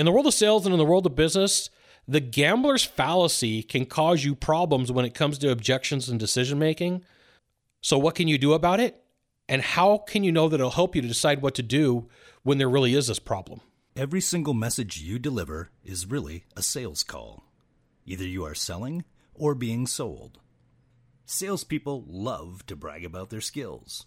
In the world of sales and in the world of business, the gambler's fallacy can cause you problems when it comes to objections and decision making. So, what can you do about it? And how can you know that it'll help you to decide what to do when there really is this problem? Every single message you deliver is really a sales call. Either you are selling or being sold. Salespeople love to brag about their skills.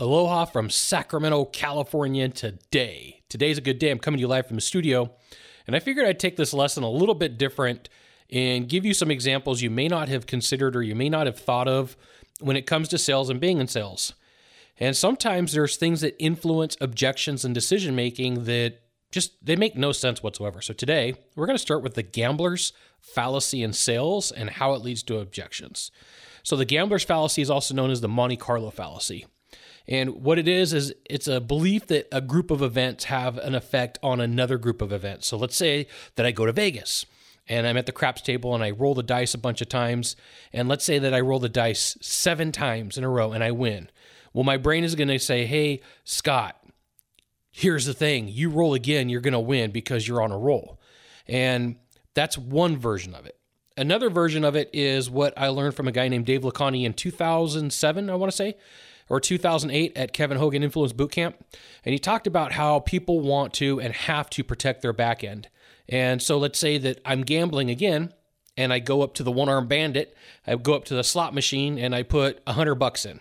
Aloha from Sacramento, California today. Today's a good day. I'm coming to you live from the studio, and I figured I'd take this lesson a little bit different and give you some examples you may not have considered or you may not have thought of when it comes to sales and being in sales. And sometimes there's things that influence objections and decision making that just they make no sense whatsoever. So today, we're going to start with the gambler's fallacy in sales and how it leads to objections. So the gambler's fallacy is also known as the Monte Carlo fallacy. And what it is, is it's a belief that a group of events have an effect on another group of events. So let's say that I go to Vegas and I'm at the craps table and I roll the dice a bunch of times. And let's say that I roll the dice seven times in a row and I win. Well, my brain is going to say, hey, Scott, here's the thing you roll again, you're going to win because you're on a roll. And that's one version of it. Another version of it is what I learned from a guy named Dave Lakhani in 2007, I want to say or 2008 at Kevin Hogan Influence Bootcamp. And he talked about how people want to and have to protect their back end. And so let's say that I'm gambling again and I go up to the one arm bandit, I go up to the slot machine and I put a hundred bucks in.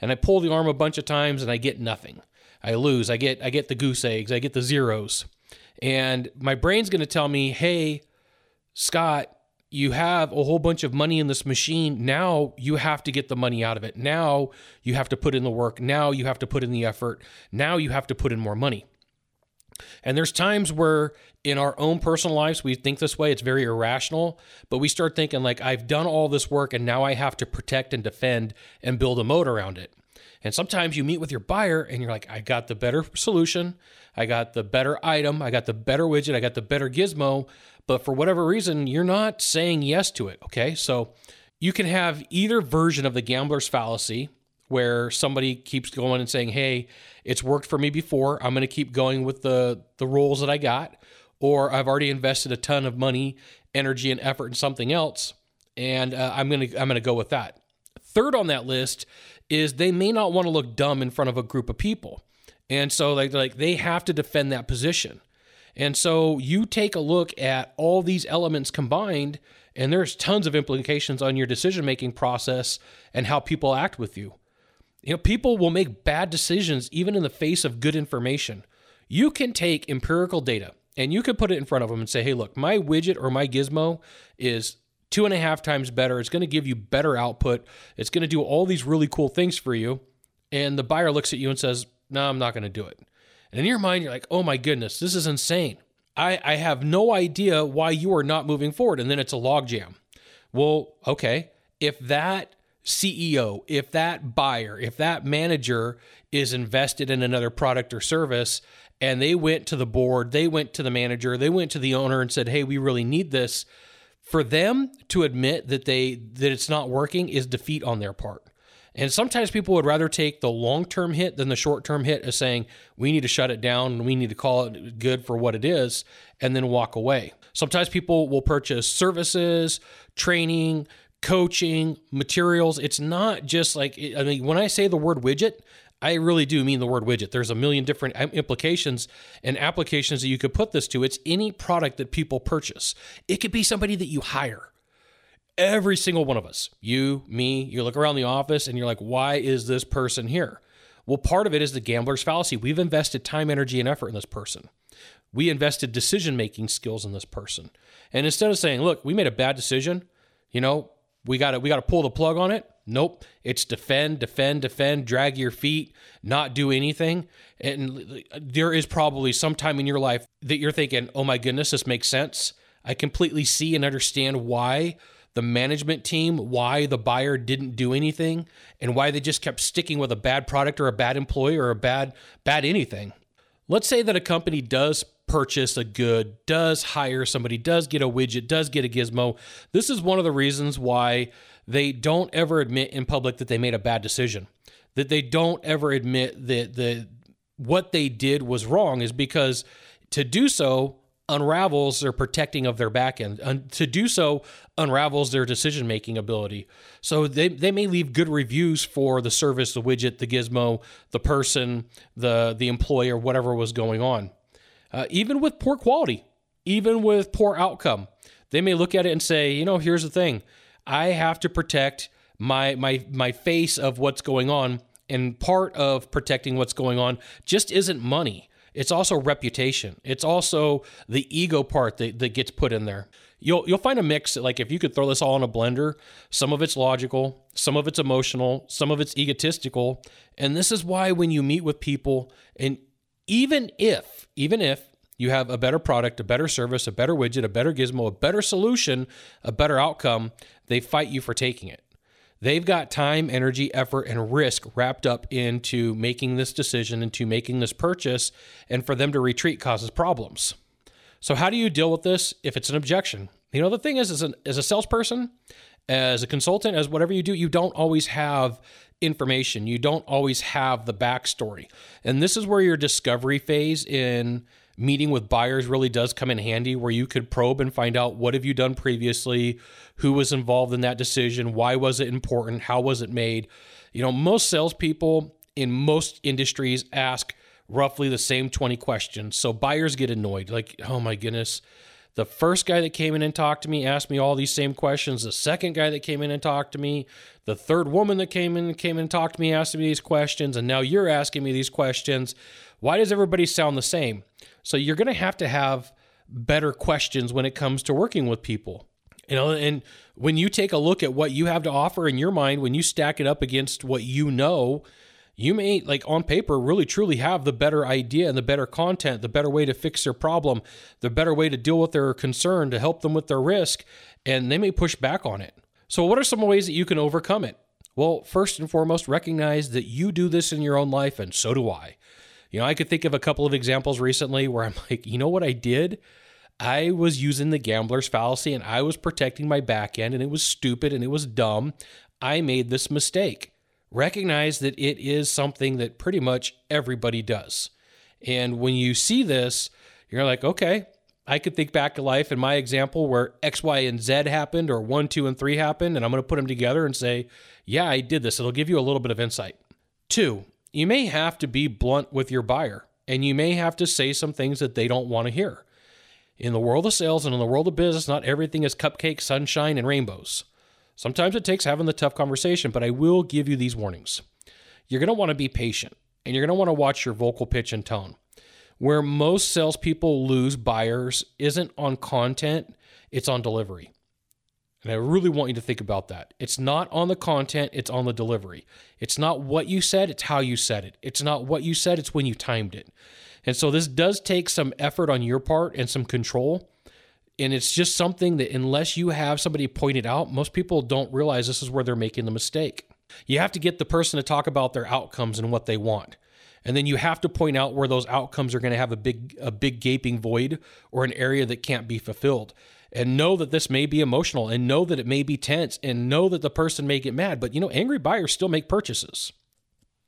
And I pull the arm a bunch of times and I get nothing. I lose. I get I get the goose eggs, I get the zeros. And my brain's gonna tell me, hey, Scott, you have a whole bunch of money in this machine. Now you have to get the money out of it. Now you have to put in the work. Now you have to put in the effort. Now you have to put in more money. And there's times where in our own personal lives we think this way, it's very irrational, but we start thinking like I've done all this work and now I have to protect and defend and build a moat around it. And sometimes you meet with your buyer and you're like, I got the better solution. I got the better item. I got the better widget. I got the better gizmo but for whatever reason, you're not saying yes to it. Okay. So you can have either version of the gambler's fallacy where somebody keeps going and saying, Hey, it's worked for me before. I'm going to keep going with the, the rolls that I got. Or I've already invested a ton of money, energy, and effort in something else. And uh, I'm going to, I'm going to go with that. Third on that list is they may not want to look dumb in front of a group of people. And so like, like they have to defend that position. And so you take a look at all these elements combined, and there's tons of implications on your decision making process and how people act with you. You know, people will make bad decisions even in the face of good information. You can take empirical data and you can put it in front of them and say, hey, look, my widget or my gizmo is two and a half times better. It's going to give you better output. It's going to do all these really cool things for you. And the buyer looks at you and says, no, I'm not going to do it. And in your mind, you're like, oh my goodness, this is insane. I, I have no idea why you are not moving forward. And then it's a logjam. Well, okay. If that CEO, if that buyer, if that manager is invested in another product or service and they went to the board, they went to the manager, they went to the owner and said, "Hey, we really need this." For them to admit that they that it's not working is defeat on their part. And sometimes people would rather take the long term hit than the short term hit as saying, we need to shut it down and we need to call it good for what it is and then walk away. Sometimes people will purchase services, training, coaching, materials. It's not just like, I mean, when I say the word widget, I really do mean the word widget. There's a million different implications and applications that you could put this to. It's any product that people purchase. It could be somebody that you hire every single one of us, you, me, you look around the office and you're like, why is this person here? Well, part of it is the gambler's fallacy. We've invested time, energy, and effort in this person. We invested decision making skills in this person. And instead of saying, look, we made a bad decision, you know, we got to we got to pull the plug on it. Nope. It's defend, defend, defend, drag your feet, not do anything. And there is probably some time in your life that you're thinking, oh my goodness, this makes sense. I completely see and understand why the management team, why the buyer didn't do anything, and why they just kept sticking with a bad product or a bad employee or a bad, bad anything. Let's say that a company does purchase a good, does hire somebody, does get a widget, does get a gizmo. This is one of the reasons why they don't ever admit in public that they made a bad decision. That they don't ever admit that the what they did was wrong is because to do so unravels their protecting of their back end. And to do so unravels their decision making ability. So they, they may leave good reviews for the service, the widget, the gizmo, the person, the the employer, whatever was going on. Uh, even with poor quality, even with poor outcome, they may look at it and say, you know, here's the thing. I have to protect my my my face of what's going on and part of protecting what's going on just isn't money. It's also reputation. It's also the ego part that, that gets put in there. You'll you'll find a mix like if you could throw this all in a blender, some of it's logical, some of it's emotional, some of it's egotistical. And this is why when you meet with people and even if even if you have a better product, a better service, a better widget, a better gizmo, a better solution, a better outcome, they fight you for taking it. They've got time, energy, effort, and risk wrapped up into making this decision, into making this purchase, and for them to retreat causes problems. So, how do you deal with this if it's an objection? You know, the thing is, as, an, as a salesperson, as a consultant, as whatever you do, you don't always have information. You don't always have the backstory. And this is where your discovery phase in meeting with buyers really does come in handy where you could probe and find out what have you done previously who was involved in that decision why was it important how was it made. You know most salespeople in most industries ask roughly the same 20 questions so buyers get annoyed like oh my goodness the first guy that came in and talked to me asked me all these same questions. The second guy that came in and talked to me, the third woman that came in and came in and talked to me asked me these questions, and now you're asking me these questions. Why does everybody sound the same? So you're going to have to have better questions when it comes to working with people. You know, and when you take a look at what you have to offer in your mind, when you stack it up against what you know, you may, like on paper, really truly have the better idea and the better content, the better way to fix their problem, the better way to deal with their concern, to help them with their risk, and they may push back on it. So, what are some ways that you can overcome it? Well, first and foremost, recognize that you do this in your own life, and so do I. You know, I could think of a couple of examples recently where I'm like, you know what I did? I was using the gambler's fallacy and I was protecting my back end and it was stupid and it was dumb. I made this mistake. Recognize that it is something that pretty much everybody does. And when you see this, you're like, okay, I could think back to life in my example where X, Y, and Z happened or one, two, and three happened, and I'm going to put them together and say, yeah, I did this. It'll give you a little bit of insight. Two, you may have to be blunt with your buyer and you may have to say some things that they don't want to hear. In the world of sales and in the world of business, not everything is cupcake, sunshine, and rainbows. Sometimes it takes having the tough conversation, but I will give you these warnings. You're going to want to be patient and you're going to want to watch your vocal pitch and tone. Where most salespeople lose buyers isn't on content, it's on delivery. And I really want you to think about that. It's not on the content, it's on the delivery. It's not what you said, it's how you said it. It's not what you said, it's when you timed it. And so this does take some effort on your part and some control. And it's just something that, unless you have somebody point it out, most people don't realize this is where they're making the mistake. You have to get the person to talk about their outcomes and what they want. And then you have to point out where those outcomes are going to have a big a big gaping void or an area that can't be fulfilled and know that this may be emotional and know that it may be tense and know that the person may get mad. But you know, angry buyers still make purchases.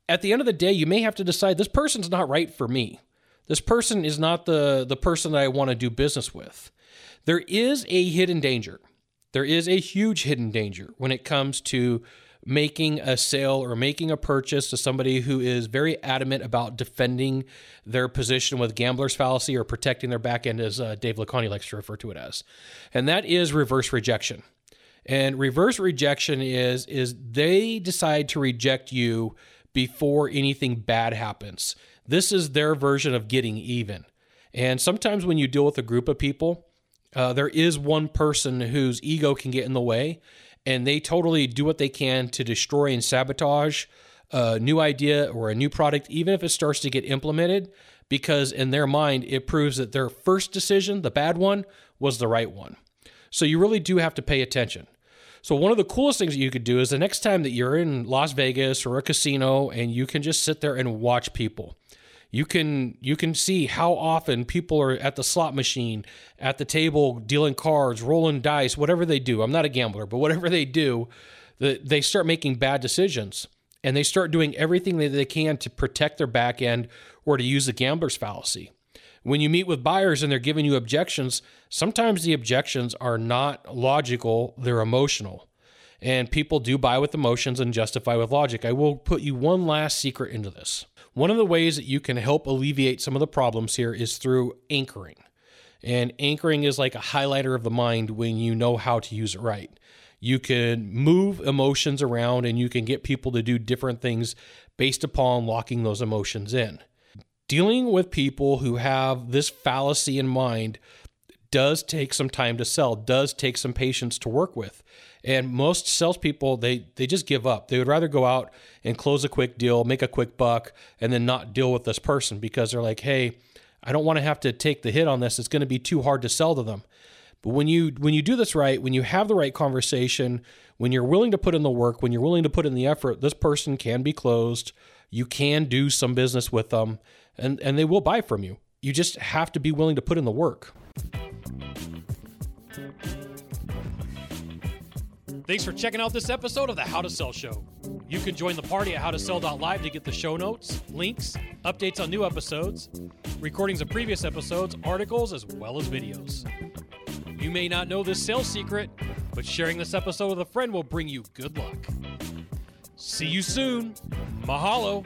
At the end of the day, you may have to decide this person's not right for me. This person is not the, the person that I want to do business with. There is a hidden danger. There is a huge hidden danger when it comes to making a sale or making a purchase to somebody who is very adamant about defending their position with gambler's fallacy or protecting their back end, as uh, Dave Lakhani likes to refer to it as. And that is reverse rejection. And reverse rejection is is they decide to reject you before anything bad happens. This is their version of getting even. And sometimes when you deal with a group of people, uh, there is one person whose ego can get in the way and they totally do what they can to destroy and sabotage a new idea or a new product, even if it starts to get implemented, because in their mind, it proves that their first decision, the bad one, was the right one. So you really do have to pay attention. So one of the coolest things that you could do is the next time that you're in Las Vegas or a casino and you can just sit there and watch people. You can you can see how often people are at the slot machine, at the table dealing cards, rolling dice, whatever they do. I'm not a gambler, but whatever they do, they start making bad decisions and they start doing everything that they can to protect their back end or to use the gambler's fallacy. When you meet with buyers and they're giving you objections, sometimes the objections are not logical, they're emotional. And people do buy with emotions and justify with logic. I will put you one last secret into this. One of the ways that you can help alleviate some of the problems here is through anchoring. And anchoring is like a highlighter of the mind when you know how to use it right. You can move emotions around and you can get people to do different things based upon locking those emotions in. Dealing with people who have this fallacy in mind does take some time to sell, does take some patience to work with. And most salespeople, they they just give up. They would rather go out and close a quick deal, make a quick buck, and then not deal with this person because they're like, hey, I don't want to have to take the hit on this. It's going to be too hard to sell to them. But when you when you do this right, when you have the right conversation, when you're willing to put in the work, when you're willing to put in the effort, this person can be closed. You can do some business with them and and they will buy from you. You just have to be willing to put in the work. Thanks for checking out this episode of the How to Sell Show. You can join the party at howtosell.live to get the show notes, links, updates on new episodes, recordings of previous episodes, articles, as well as videos. You may not know this sales secret, but sharing this episode with a friend will bring you good luck. See you soon. Mahalo.